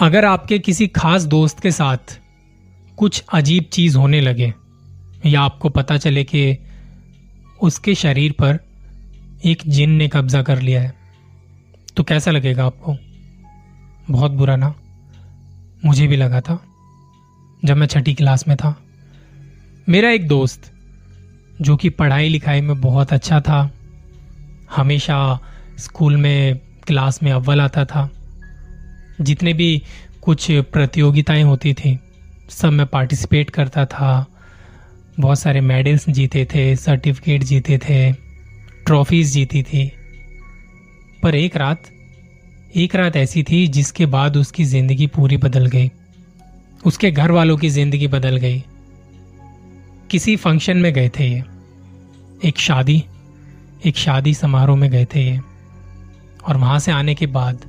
अगर आपके किसी खास दोस्त के साथ कुछ अजीब चीज़ होने लगे, या आपको पता चले कि उसके शरीर पर एक जिन ने कब्जा कर लिया है तो कैसा लगेगा आपको? बहुत बुरा ना? मुझे भी लगा था, जब मैं छठी क्लास में था। मेरा एक दोस्त, जो कि पढ़ाई लिखाई में बहुत अच्छा था, हमेशा स्कूल में, क्लास में अव्वल आता था। जितने भी कुछ प्रतियोगिताएँ होती थी, सब में पार्टिसिपेट करता था। बहुत सारे मेडल्स जीते थे सर्टिफिकेट जीते थे ट्रॉफीज जीती थी। पर एक रात एक रात ऐसी थी जिसके बाद उसकी ज़िंदगी पूरी बदल गई। उसके घर वालों की ज़िंदगी बदल गई। किसी फ़ंक्शन में गए थे ये। एक शादी एक शादी समारोह में गए थे ये। और वहाँ से आने के बाद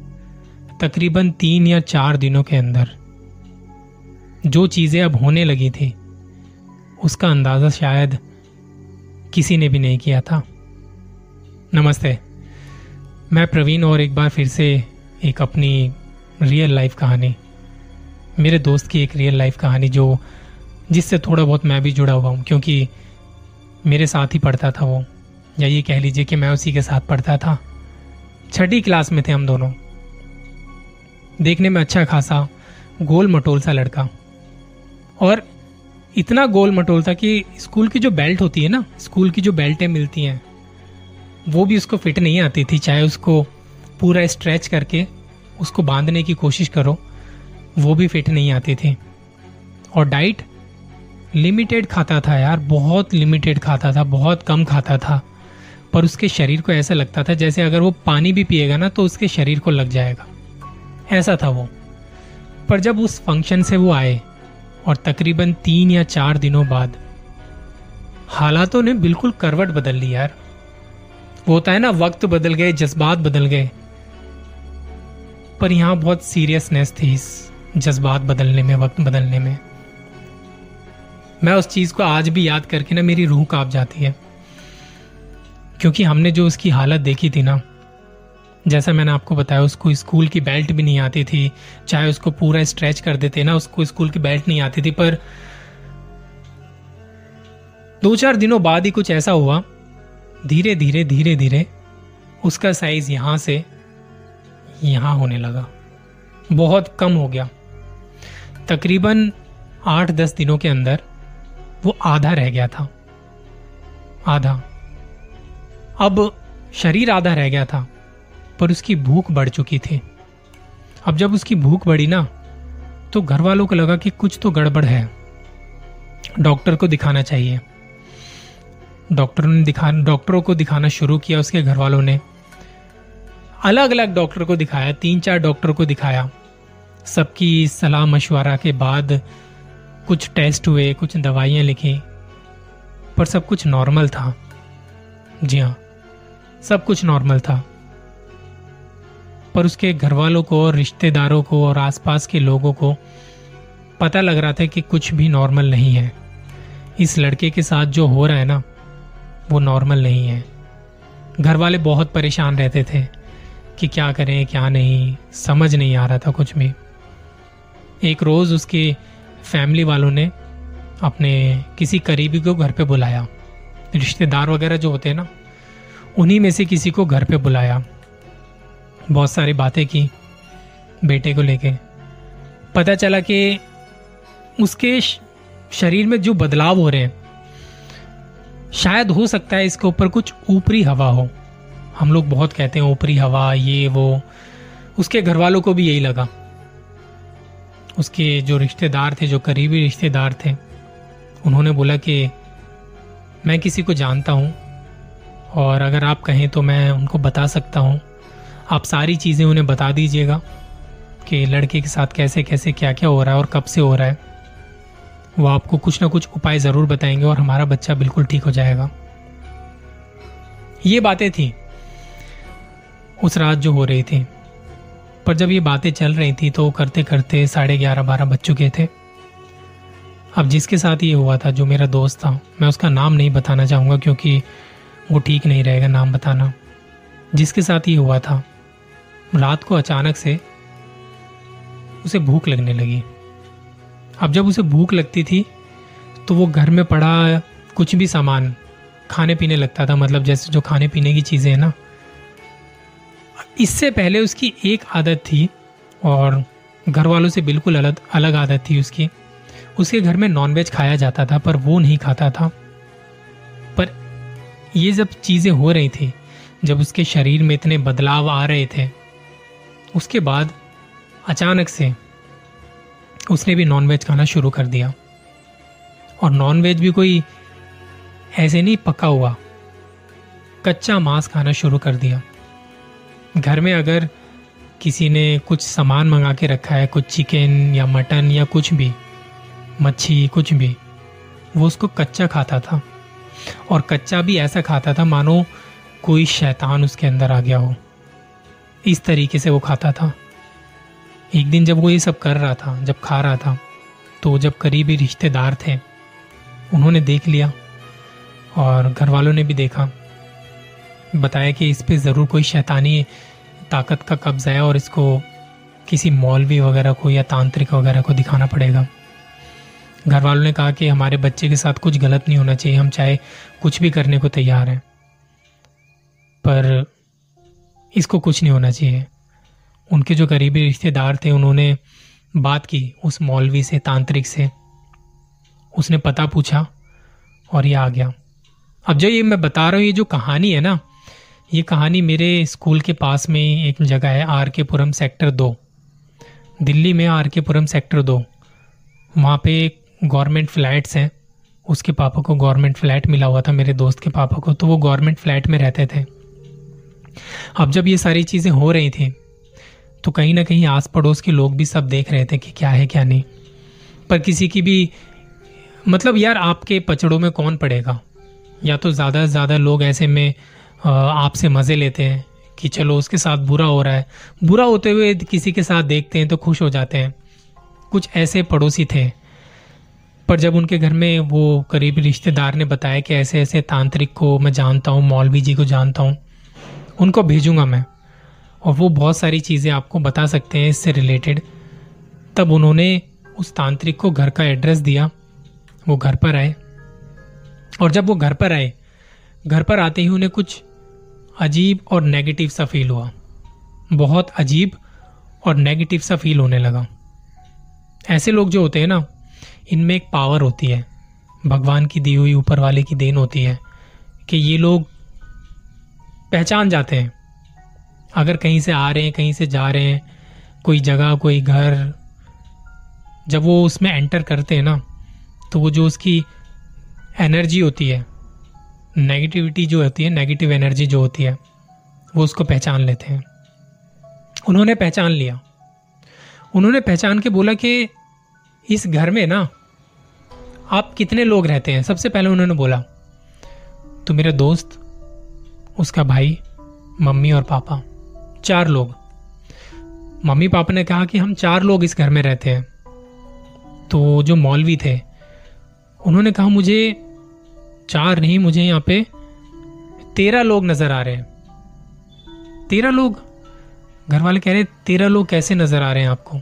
तकरीबन तीन या चार दिनों के अंदर जो चीज़ें अब होने लगी थी, उसका अंदाज़ा शायद किसी ने भी नहीं किया था। नमस्ते, मैं प्रवीण और एक बार फिर से एक अपनी रियल लाइफ कहानी, मेरे दोस्त की एक रियल लाइफ कहानी जो, जिससे थोड़ा बहुत मैं भी जुड़ा हुआ हूँ, क्योंकि मेरे साथ ही पढ़ता था वो। या ये कह लीजिए कि मैं उसी के साथ पढ़ता था। छठी क्लास में थे हम दोनों। देखने में अच्छा खासा गोल मटोल सा लड़का। और इतना गोल मटोल था कि स्कूल की जो बेल्ट होती है ना, स्कूल की जो बेल्टें मिलती हैं, वो भी उसको फिट नहीं आती थी। चाहे उसको पूरा स्ट्रेच करके उसको बांधने की कोशिश करो, वो भी फिट नहीं आती थी। और डाइट लिमिटेड खाता था यार, बहुत लिमिटेड खाता था, बहुत कम खाता था। पर उसके शरीर को ऐसा लगता था जैसे अगर वो पानी भी पिएगा ना तो उसके शरीर को लग जाएगा। ऐसा था वो। पर जब उस फ़ंक्शन से वो आए, और तकरीबन तीन या चार दिनों बाद, हालातों ने बिल्कुल करवट बदल ली यार। वो होता है ना, वक्त बदल गए, जज्बात बदल गए। पर यहाँ बहुत सीरियसनेस थी इस जज्बात बदलने में, वक्त बदलने में। मैं उस चीज़ को आज भी याद करके ना मेरी रूह काँप जाती है। क्योंकि हमने जो उसकी हालत देखी थी ना जैसा मैंने आपको बताया, उसको स्कूल की बेल्ट भी नहीं आती थी। चाहे उसको पूरा स्ट्रेच कर देते ना, उसको स्कूल की बेल्ट नहीं आती थी, पर दो चार दिनों बाद ही कुछ ऐसा हुआ। धीरे धीरे धीरे धीरे उसका साइज़ यहाँ से यहाँ होने लगा। बहुत कम हो गया। तकरीबन आठ दस दिनों के अंदर वो आधा रह गया था। आधा। अब शरीर आधा रह गया था। पर उसकी भूख बढ़ चुकी थी। अब जब उसकी भूख बढ़ी ना तो घर वालों को लगा कि कुछ तो गड़बड़ है। डॉक्टर को दिखाना चाहिए। डॉक्टरों ने दिखा, डॉक्टरों को दिखाना शुरू किया उसके घर वालों ने। अलग अलग डॉक्टर को दिखाया तीन चार डॉक्टर को दिखाया। सबकी सलाह मशवरा के बाद कुछ टेस्ट हुए, कुछ दवाइयाँ लिखी, पर सब कुछ नॉर्मल था। जी हाँ सब कुछ नॉर्मल था। पर उसके घर वालों को और रिश्तेदारों को और आसपास के लोगों को पता लग रहा था कि कुछ भी नॉर्मल नहीं है। इस लड़के के साथ जो हो रहा है ना, वो नॉर्मल नहीं है। घर वाले बहुत परेशान रहते थे कि क्या करें, क्या नहीं, समझ नहीं आ रहा था कुछ भी। एक रोज उसके फैमिली वालों ने अपने किसी करीबी को घर पे बुलाया। रिश्तेदार वगैरह जो होते हैं ना, उन्हीं में से किसी को घर पे बुलाया। बहुत सारी बातें की बेटे को लेके। पता चला कि उसके शरीर में जो बदलाव हो रहे हैं, शायद हो सकता है इसके ऊपर कुछ ऊपरी हवा हो। हम लोग बहुत कहते हैं ऊपरी हवा, ये, वो। उसके घर वालों को भी यही लगा। उसके जो रिश्तेदार थे, जो करीबी रिश्तेदार थे, उन्होंने बोला कि मैं किसी को जानता हूँ और अगर आप कहें तो मैं उनको बता सकता हूँ। आप सारी चीज़ें उन्हें बता दीजिएगा कि लड़के के साथ कैसे कैसे क्या क्या हो रहा है और कब से हो रहा है। वो आपको कुछ ना कुछ उपाय ज़रूर बताएँगे और हमारा बच्चा बिल्कुल ठीक हो जाएगा। ये बातें थी। उस रात जो हो रही थी। पर जब ये बातें चल रही थी तो करते करते साढ़े ग्यारह, बारह बज चुके थे। अब जिसके साथ ये हुआ था, जो मेरा दोस्त था, मैं उसका नाम नहीं बताना चाहूँगा क्योंकि वो ठीक नहीं रहेगा नाम बताना। जिसके साथ ये हुआ था रात को अचानक से उसे भूख लगने लगी। अब जब उसे भूख लगती थी तो वो घर में पड़ा कुछ भी सामान खाने पीने लगता था मतलब जैसे जो खाने पीने की चीज़ें हैं ना। इससे पहले उसकी एक आदत थी, और घर वालों से बिल्कुल अलग अलग आदत थी उसकी। उसके घर में नॉनवेज खाया जाता था, पर वो नहीं खाता था। पर ये जब चीज़ें हो रही थी, जब उसके शरीर में इतने बदलाव आ रहे थे उसके बाद अचानक से उसने भी नॉनवेज खाना शुरू कर दिया। और नॉनवेज भी कोई ऐसे नहीं पका हुआ। कच्चा मांस खाना शुरू कर दिया। घर में अगर किसी ने कुछ सामान मंगा के रखा है, कुछ चिकन या मटन या कुछ भी, मच्छी, कुछ भी, वो उसको कच्चा खाता था। और कच्चा भी ऐसा खाता था, मानो कोई शैतान उसके अंदर आ गया हो। इस तरीके से वो खाता था। एक दिन जब वो ये सब कर रहा था, जब खा रहा था तो जब करीबी रिश्तेदार थे, उन्होंने देख लिया और घर वालों ने भी देखा। बताया कि इस पर ज़रूर कोई शैतानी ताकत का कब्जा है और इसको किसी मौलवी वगैरह को या तांत्रिक वगैरह को दिखाना पड़ेगा। घर वालों ने कहा कि हमारे बच्चे के साथ कुछ गलत नहीं होना चाहिए, हम चाहे कुछ भी करने को तैयार हैं। पर इसको कुछ नहीं होना चाहिए। उनके जो करीबी रिश्तेदार थे, उन्होंने बात की उस मौलवी से, तांत्रिक से। उसने पता पूछा और ये आ गया। अब जो ये मैं बता रहा हूँ, ये जो कहानी है ना, ये कहानी मेरे स्कूल के पास में ही एक जगह है, आर के पुरम सेक्टर दो। दिल्ली में आर के पुरम सेक्टर दो। वहाँ पे गवर्नमेंट फ्लैट्स हैं, उसके पापा को गवर्नमेंट फ्लैट मिला हुआ था, मेरे दोस्त के पापा को तो वो गवर्नमेंट फ्लैट में रहते थे। अब जब ये सारी चीज़ें हो रही थी तो कहीं ना कहीं आस पड़ोस के लोग भी सब देख रहे थे कि क्या है, क्या नहीं। पर किसी की भी मतलब यार आपके पचड़ों में कौन पड़ेगा? या तो ज़्यादा से ज़्यादा लोग ऐसे में आपसे मज़े लेते हैं कि चलो उसके साथ बुरा हो रहा है। बुरा होते हुए किसी के साथ देखते हैं तो खुश हो जाते हैं। कुछ ऐसे पड़ोसी थे। पर जब उनके घर में वो करीबी रिश्तेदार ने बताया कि ऐसे ऐसे तांत्रिक को मैं जानता हूँ, मौलवी जी को जानता हूँ उनको भेजूँगा मैं। और वो बहुत सारी चीज़ें आपको बता सकते हैं इससे रिलेटेड तब उन्होंने उस तांत्रिक को घर का एड्रेस दिया। वो घर पर आए। और जब वो घर पर आए, घर पर आते ही उन्हें कुछ अजीब और नेगेटिव सा फील हुआ। बहुत अजीब और नेगेटिव सा फील होने लगा। ऐसे लोग जो होते हैं ना, इनमें एक पावर होती है। भगवान की दी हुई ऊपर वाले की देन होती है कि ये लोग पहचान जाते हैं। अगर कहीं से आ रहे हैं, कहीं से जा रहे हैं, कोई जगह, कोई घर, जब वो उसमें एंटर करते हैं ना तो वो जो उसकी एनर्जी होती है नेगेटिविटी जो होती है नेगेटिव एनर्जी जो होती है, वो उसको पहचान लेते हैं। उन्होंने पहचान लिया। उन्होंने पहचान के बोला कि इस घर में ना, आप कितने लोग रहते हैं? सबसे पहले उन्होंने बोला तो मेरा दोस्त उसका भाई, मम्मी और पापा, चार लोग। मम्मी पापा ने कहा कि हम चार लोग इस घर में रहते हैं। तो जो मौलवी थे, उन्होंने कहा, मुझे चार नहीं, मुझे यहाँ पे तेरह लोग नज़र आ रहे हैं। तेरह लोग? घर वाले कह रहे, तेरह लोग कैसे नज़र आ रहे हैं आपको?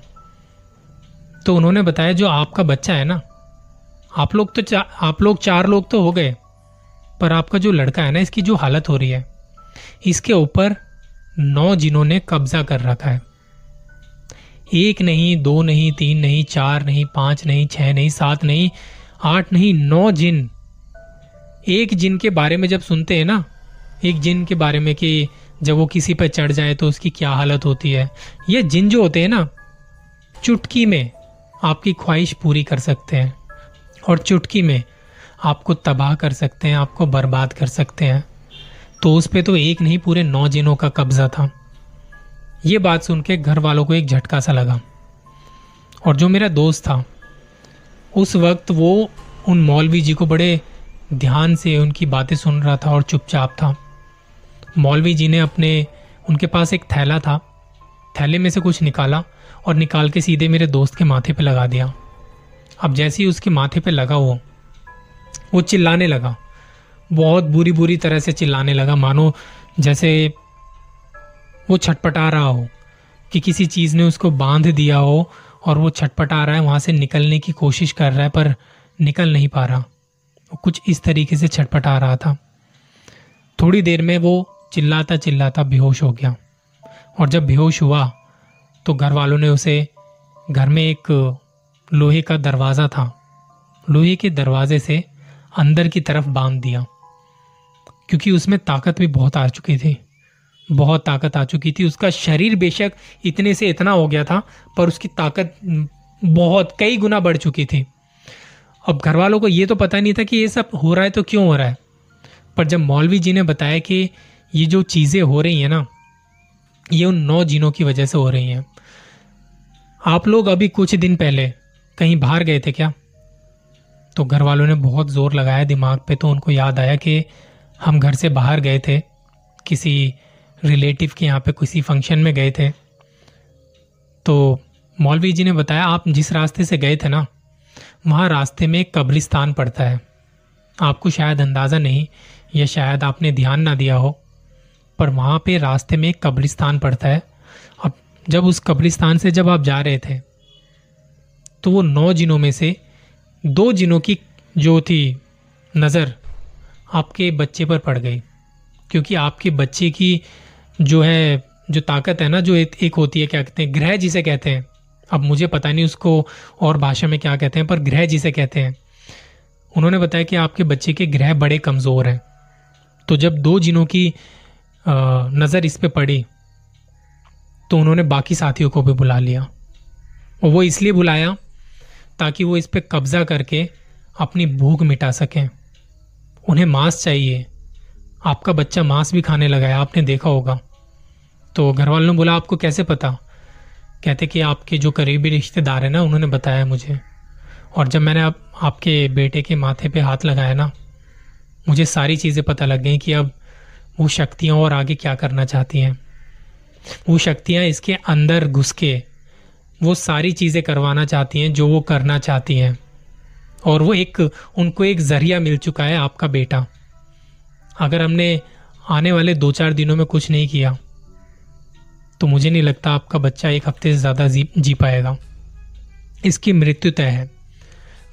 तो उन्होंने बताया, जो आपका बच्चा है ना, आप लोग तो आप लोग चार लोग तो हो गए, पर आपका जो लड़का है ना, इसकी जो हालत हो रही है इसके ऊपर नौ जिन्होंने कब्जा कर रखा है। एक नहीं, दो नहीं, तीन नहीं, चार नहीं, पाँच नहीं, छह नहीं, सात नहीं, आठ नहीं, नौ जिन। एक जिन के बारे में जब सुनते हैं ना, एक जिन के बारे में कि जब वो किसी पर चढ़ जाए तो उसकी क्या हालत होती है। ये जिन जो होते हैं ना, चुटकी में आपकी ख्वाहिश पूरी कर सकते हैं और चुटकी में आपको तबाह कर सकते हैं, आपको बर्बाद कर सकते हैं। तो उस पर तो एक नहीं, पूरे नौ जिनों का कब्जा था। ये बात सुन के घर वालों को एक झटका सा लगा। और जो मेरा दोस्त था, उस वक्त वो उन मौलवी जी को बड़े ध्यान से उनकी बातें सुन रहा था और चुपचाप था। मौलवी जी ने अपने, उनके पास एक थैला था। थैले में से कुछ निकाला और निकाल के सीधे मेरे दोस्त के माथे पे लगा दिया। अब जैसे ही उसके माथे पे लगा वो वो चिल्लाने लगा। बहुत बुरी बुरी तरह से चिल्लाने लगा। मानो जैसे वो छटपटा रहा हो कि किसी चीज़ ने उसको बाँध दिया हो और वो छटपटा रहा है, वहाँ से निकलने की कोशिश कर रहा है, पर निकल नहीं पा रहा। वो कुछ इस तरीके से छटपटा रहा था। थोड़ी देर में वो चिल्लाता चिल्लाता बेहोश हो गया। और जब बेहोश हुआ तो घर वालों ने उसे घर में एक लोहे का दरवाज़ा था। लोहे के दरवाजे से अंदर की तरफ़ बाँध दिया। क्योंकि उसमें ताकत भी बहुत आ चुकी थी। बहुत ताकत आ चुकी थी। उसका शरीर बेशक इतने से इतना हो गया था, पर उसकी ताकत बहुत, कई गुना बढ़ चुकी थी। अब घर वालों को ये तो पता नहीं था कि ये सब हो रहा है तो क्यों हो रहा है। पर जब मौलवी जी ने बताया कि ये जो चीज़ें हो रही हैं ना, ये उन नौ जिनों की वजह से हो रही हैं। आप लोग अभी कुछ दिन पहले कहीं बाहर गए थे क्या? तो घर वालों ने बहुत ज़ोर लगाया दिमाग पे तो उनको याद आया कि हम घर से बाहर गए थे, किसी रिलेटिव के यहाँ पे किसी फ़ंक्शन में गए थे। तो मौलवी जी ने बताया, आप जिस रास्ते से गए थे ना, वहाँ रास्ते में एक कब्रिस्तान पड़ता है। आपको शायद अंदाज़ा नहीं, या शायद आपने ध्यान ना दिया हो, पर वहाँ पे रास्ते में एक कब्रिस्तान पड़ता है। अब जब उस कब्रिस्तान से जब आप जा रहे थे तो वो नौ जिनों में से दो जिनों की जो थी नज़र आपके बच्चे पर पड़ गई। क्योंकि आपके बच्चे की जो है जो ताकत है ना जो एक, एक होती है क्या कहते हैं ग्रह जिसे कहते हैं। अब मुझे पता नहीं उसको और भाषा में क्या कहते हैं पर ग्रह जिसे कहते हैं। उन्होंने बताया कि आपके बच्चे के ग्रह बड़े कमज़ोर हैं। तो जब दो जिनों की नज़र इस पर पड़ी तो उन्होंने बाकी साथियों को भी बुला लिया। और वो इसलिए बुलाया ताकि वो इस पर कब्ज़ा करके अपनी भूख मिटा सकें। उन्हें मांस चाहिए। आपका बच्चा मांस भी खाने लगा है आपने देखा होगा। तो घर वालों ने बोला आपको कैसे पता? कहते कि आपके जो करीबी रिश्तेदार हैं ना उन्होंने बताया मुझे। और जब मैंने आप, आपके बेटे के माथे पे हाथ लगाया ना मुझे सारी चीज़ें पता लग गई कि अब वो शक्तियाँ और आगे क्या करना चाहती हैं। वो शक्तियाँ इसके अंदर घुस के वो सारी चीज़ें करवाना चाहती हैं जो वो करना चाहती हैं। और वो एक, उनको एक ज़रिया मिल चुका है आपका बेटा। अगर हमने आने वाले दो चार दिनों में कुछ नहीं किया तो मुझे नहीं लगता आपका बच्चा एक हफ़्ते से ज़्यादा जी जी पाएगा। इसकी मृत्यु तय है।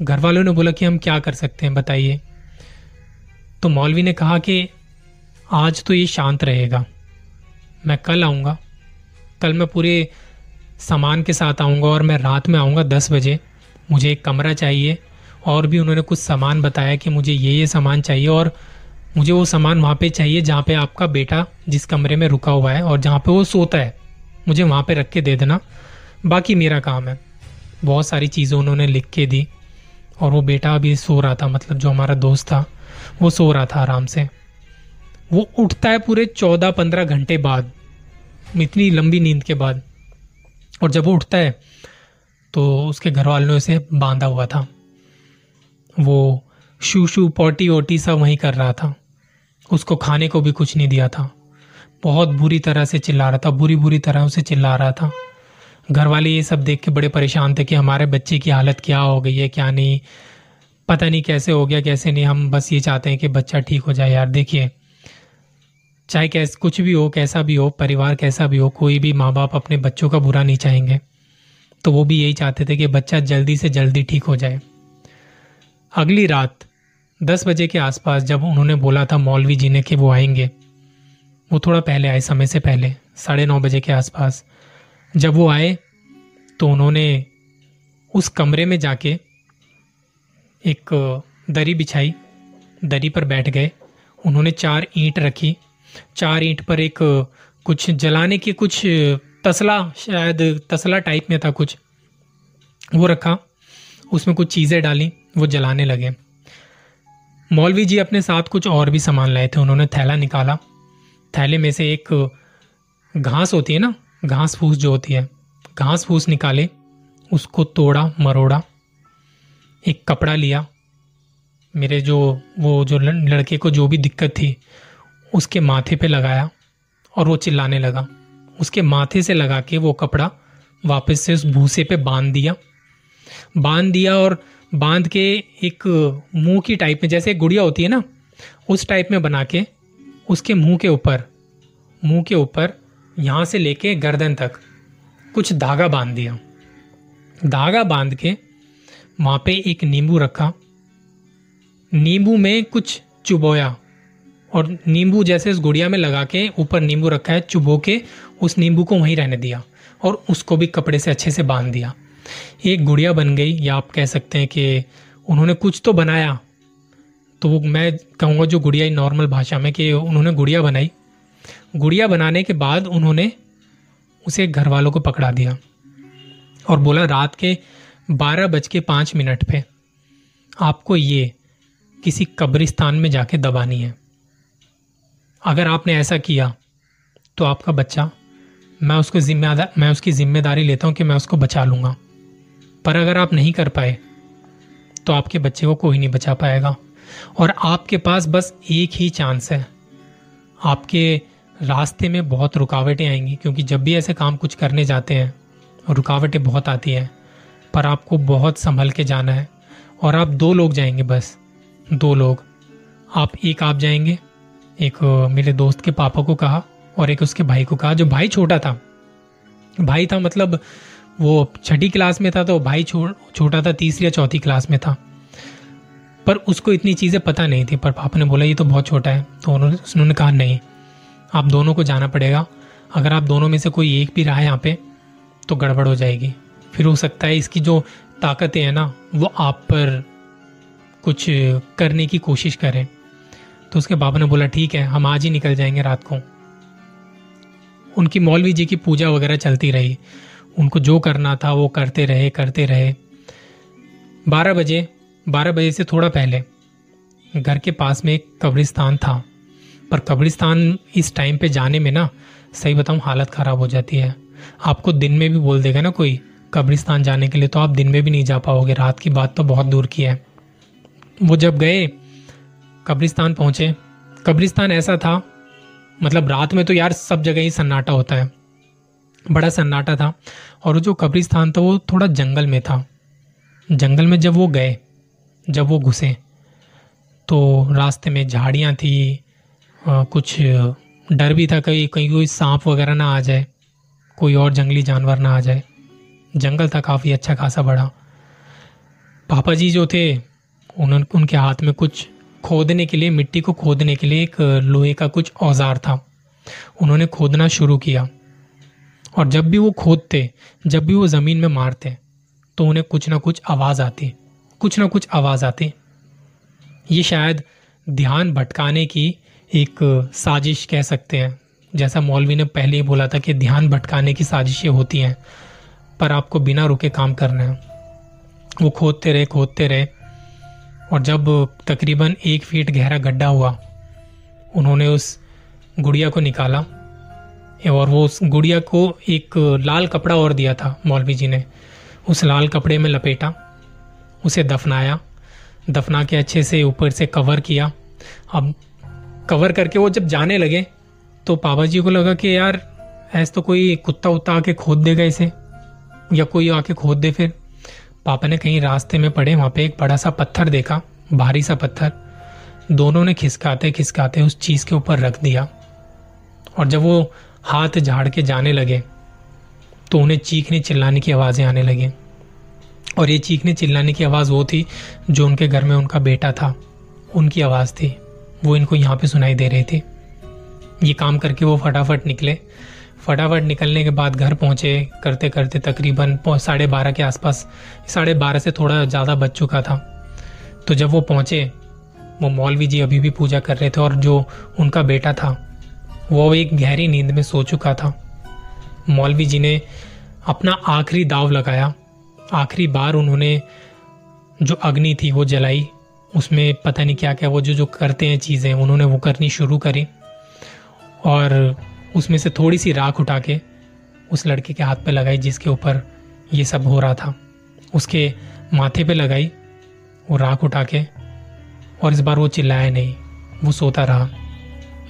घर वालों ने बोला कि हम क्या कर सकते हैं, बताइए। तो मौलवी ने कहा कि आज तो ये शांत रहेगा। मैं कल आऊँगा। कल मैं पूरे सामान के साथ आऊँगा और मैं रात में आऊँगा दस बजे। मुझे एक कमरा चाहिए। और भी उन्होंने कुछ सामान बताया कि मुझे ये ये सामान चाहिए और मुझे वो सामान वहाँ पे चाहिए जहाँ पे आपका बेटा जिस कमरे में रुका हुआ है और जहाँ पे वो सोता है। मुझे वहाँ पे रख के दे देना। बाकी मेरा काम है। बहुत सारी चीज़ें उन्होंने लिख के दी और वो बेटा अभी सो रहा था मतलब जो हमारा दोस्त था, वो सो रहा था आराम से। वो उठता है पूरे चौदह पंद्रह घंटे बाद, इतनी लंबी नींद के बाद। और जब वो उठता है तो उसके घर वालों ने उसे बांधा हुआ था। वो शू शू पोटी वोटी सब वहीं कर रहा था। उसको खाने को भी कुछ नहीं दिया था। बहुत बुरी तरह से चिल्ला रहा था, बुरी बुरी तरह उसे चिल्ला रहा था। घर वाले ये सब देख के बड़े परेशान थे कि हमारे बच्चे की हालत क्या हो गई है, क्या नहीं। पता नहीं कैसे हो गया, कैसे नहीं। हम बस ये चाहते हैं कि बच्चा ठीक हो जाए यार। देखिए, चाहे कैस, कुछ भी हो, कैसा भी हो, परिवार कैसा भी हो, कोई भी माँ बाप अपने बच्चों का बुरा नहीं चाहेंगे। तो वो भी यही चाहते थे कि बच्चा जल्दी से जल्दी ठीक हो जाए। अगली रात, दस बजे के आसपास जब उन्होंने बोला था मौलवी जी ने कि वो आएँगे, वो थोड़ा पहले आए, समय से पहले, साढ़े नौ बजे के आसपास। जब वो आए तो उन्होंने उस कमरे में जाके एक दरी बिछाई, दरी पर बैठ गए। उन्होंने चार ईंट रखी, चार ईंट पर एक कुछ जलाने की कुछ तसला, शायद तसला टाइप में था कुछ, वो रखा, उसमें कुछ चीज़ें डाली। वो जलाने लगे। मौलवी जी अपने साथ कुछ और भी सामान लाए थे। उन्होंने थैला निकाला। थैले में से एक घास होती है ना, घास फूस जो होती है, घास फूस निकाले, उसको तोड़ा, मरोड़ा, एक कपड़ा लिया। मेरे जो, वो जो लड़के को जो भी दिक्कत थी, उसके माथे पे लगाया और वो चिल्लाने लगा। उसके माथे से लगा के वो कपड़ा वापस से उस भूसे पे बाँध दिया। बाँध दिया और बाँध के एक मुँह की टाइप में, जैसे गुड़िया होती है ना, उस टाइप में बना के, उसके मुँह के ऊपर, मुँह के ऊपर, यहाँ से लेके गर्दन तक, कुछ धागा बाँध दिया। धागा बाँध के, वहाँ पे एक नींबू रखा। नींबू में कुछ चुबोया, और नींबू जैसे उस गुड़िया में लगा के ऊपर नींबू रखा है चुबो के, उस नींबू को वहीं रहने दिया, और उसको भी कपड़े से अच्छे से बाँध दिया। एक गुड़िया बन गई, या आप कह सकते हैं कि उन्होंने कुछ तो बनाया। तो वो, मैं कहूँगा जो गुड़िया नॉर्मल भाषा में कि उन्होंने गुड़िया बनाई। गुड़िया बनाने के बाद उन्होंने उसे घर वालों को पकड़ा दिया और बोला, रात के बारह बज के पाँच मिनट पे आपको ये किसी कब्रिस्तान में जाके दबानी है। अगर आपने ऐसा किया तो आपका बच्चा, मैं उसको जिम्मेदार मैं उसकी ज़िम्मेदारी लेता हूँ कि मैं उसको बचा लूँगा। पर अगर आप नहीं कर पाए तो आपके बच्चे को कोई नहीं बचा पाएगा। और आपके पास बस एक ही चांस है। आपके रास्ते में बहुत रुकावटें आएँगी, क्योंकि जब भी ऐसे काम कुछ करने जाते हैं, रुकावटें बहुत आती हैं, पर आपको बहुत संभल के जाना है। और आप दो लोग जाएँगे बस, दो लोग। आप एक आप जाएँगे, एक मेरे दोस्त के पापा को कहा, और एक उसके भाई को कहा, जो भाई छोटा था। भाई था मतलब वो छठी क्लास में था तो भाई छोटा था, तीसरी या चौथी क्लास में था। पर उसको इतनी चीज़ें पता नहीं थी, पर पापा ने बोला, ये तो बहुत छोटा है। तो उन्होंने उन्होंने कहा, नहीं, आप दोनों को जाना पड़ेगा। अगर आप दोनों में से कोई एक भी रहा है यहाँ पे तो गड़बड़ हो जाएगी। फिर हो सकता है इसकी जो ताकतें हैं ना, वो आप पर कुछ करने की कोशिश करें। तो उसके बाबा ने बोला, ठीक है, हम आज ही निकल जाएँगे रात को। उनकी मौलवी जी की पूजा वगैरह चलती रही। उनको जो करना था, वो करते रहे करते रहे। बारह बजे बारह बजे से थोड़ा पहले घर के पास में एक कब्रिस्तान था। पर कब्रिस्तान इस टाइम पे जाने में ना, सही बताऊँ, हालत ख़राब हो जाती है। आपको दिन में भी बोल देगा ना कोई, कब्रिस्तान जाने के लिए तो आप दिन में भी नहीं जा पाओगे। रात की बात तो बहुत दूर की है। वो जब गए, कब्रिस्तान पहुँचे। कब्रिस्तान ऐसा था मतलब रात में तो यार सब जगह ही सन्नाटा होता है। बड़ा सन्नाटा था और जो कब्रिस्तान था, वो थोड़ा जंगल में था। जंगल में जब वो गए, जब वो घुसे तो रास्ते में झाड़ियाँ थी कुछ डर भी था कहीं कहीं कोई सांप वगैरह ना आ जाए, कोई और जंगली जानवर ना आ जाए। जंगल था काफ़ी अच्छा खासा बड़ा। पापा जी जो थे उन्होंने उनके हाथ में कुछ खोदने के लिए, मिट्टी को खोदने के लिए एक लोहे का कुछ औज़ार था। उन्होंने खोदना शुरू किया। और जब भी वो खोदते, जब भी वो ज़मीन में मारते तो उन्हें कुछ ना कुछ आवाज़ आती, कुछ ना कुछ आवाज़ आती। ये शायद ध्यान भटकाने की एक साजिश कह सकते हैं। जैसा मौलवी ने पहले ही बोला था कि ध्यान भटकाने की साजिशें होती हैं, पर आपको बिना रुके काम करना है। वो खोदते रहे खोदते रहे, और जब तकरीबन एक फीट गहरा गड्ढा हुआ, उन्होंने उस गुड़िया को निकाला और वो उस गुड़िया को एक लाल कपड़ा और दिया था, मौलवी जी ने। उस लाल कपड़े में लपेटा, उसे दफनाया, दफना के अच्छे से ऊपर से कवर किया। अब कवर करके वो जब जाने लगे तो पापा जी को लगा कि यार, ऐसा तो कोई कुत्ता उत्ता आके खोद देगा इसे, या कोई आके खोद दे फिर। पापा ने कहीं रास्ते में पड़े, वहाँ पे एक बड़ा सा पत्थर देखा, भारी सा पत्थर। दोनों ने खिसकाते खिसकाते उस चीज़ के ऊपर रख दिया। और जब वो हाथ झाड़ के जाने लगे तो उन्हें चीखने चिल्लाने की आवाज़ें आने लगी। और ये चीखने चिल्लाने की आवाज़ वो थी जो उनके घर में उनका बेटा था। उनकी आवाज़ थी। वो इनको यहाँ पे सुनाई दे रही थी। ये काम करके वो फटाफट निकले। फटाफट निकलने के बाद घर पहुँचे करते करते तकरीबन साढ़े बारह के आसपास। साढ़े बारह से थोड़ा ज़्यादा बच चुका था। तो जब वो पहुँचे, वो मौलवी जी अभी भी पूजा कर रहे थे और जो उनका बेटा था वो एक गहरी नींद में सो चुका था। मौलवी जी ने अपना आखिरी दाव लगाया। आखिरी बार उन्होंने जो अग्नि थी वो जलाई। उसमें पता नहीं क्या क्या, वो जो जो करते हैं चीज़ें, उन्होंने वो करनी शुरू करी। और उसमें से थोड़ी सी राख उठा के उस लड़के के हाथ पे लगाई जिसके ऊपर ये सब हो रहा था। उसके माथे पे लगाई, वो राख उठा के, और इस बार वो चिल्लाया नहीं, वो सोता रहा।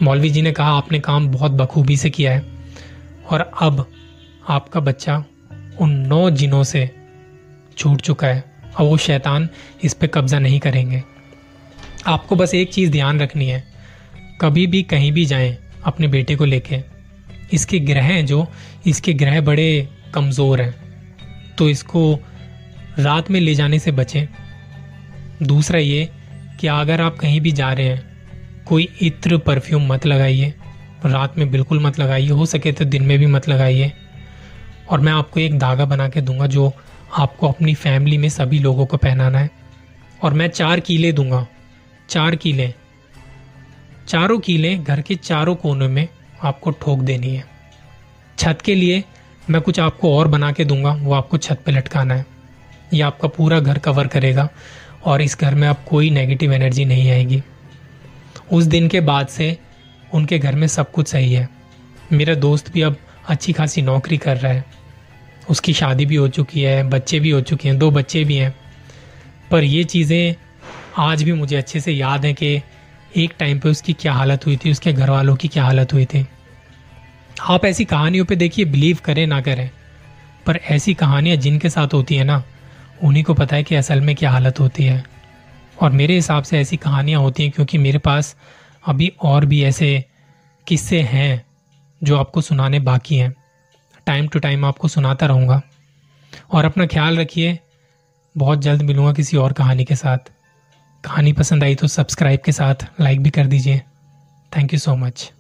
मौलवी जी ने कहा, आपने काम बहुत बखूबी से किया है और अब आपका बच्चा उन नौ जिनों से छूट चुका है। अब वो शैतान इस पे कब्जा नहीं करेंगे। आपको बस एक चीज़ ध्यान रखनी है, कभी भी कहीं भी जाएँ अपने बेटे को लेके। इसके ग्रह हैं जो, इसके ग्रह बड़े कमज़ोर हैं। तो इसको रात में ले जाने से बचें। दूसरा ये कि अगर आप कहीं भी जा रहे हैं कोई इत्र परफ्यूम मत लगाइए। रात में बिल्कुल मत लगाइए, हो सके तो दिन में भी मत लगाइए। और मैं आपको एक धागा बना के दूँगा जो आपको अपनी फैमिली में सभी लोगों को पहनाना है। और मैं चार कीले दूँगा। चार कीले। चारों कीले घर के चारों कोनों में आपको ठोक देनी है। छत के लिए मैं कुछ आपको और बना के दूँगा, वो आपको छत पे लटकाना है। ये आपका पूरा घर कवर करेगा और इस घर में अब कोई नेगेटिव एनर्जी नहीं आएगी। उस दिन के बाद से उनके घर में सब कुछ सही है। मेरा दोस्त भी अब अच्छी खासी नौकरी कर रहा है। उसकी शादी भी हो चुकी है, बच्चे भी हो चुके हैं, दो बच्चे भी हैं। पर ये चीज़ें आज भी मुझे अच्छे से याद हैं कि एक टाइम पे उसकी क्या हालत हुई थी, उसके घर वालों की क्या हालत हुई थी। आप ऐसी कहानियों पे देखिए बिलीव करें ना करें। पर ऐसी कहानियाँ जिनके साथ होती है ना, उन्हीं को पता है कि असल में क्या हालत होती है। और मेरे हिसाब से ऐसी कहानियाँ होती हैं क्योंकि मेरे पास अभी और भी ऐसे किस्से हैं जो आपको सुनाने बाकी हैं। टाइम टू टाइम आपको सुनाता रहूँगा। और अपना ख्याल रखिए, बहुत जल्द मिलूँगा किसी और कहानी के साथ। कहानी पसंद आई तो सब्सक्राइब के साथ लाइक भी कर दीजिए। Thank you so much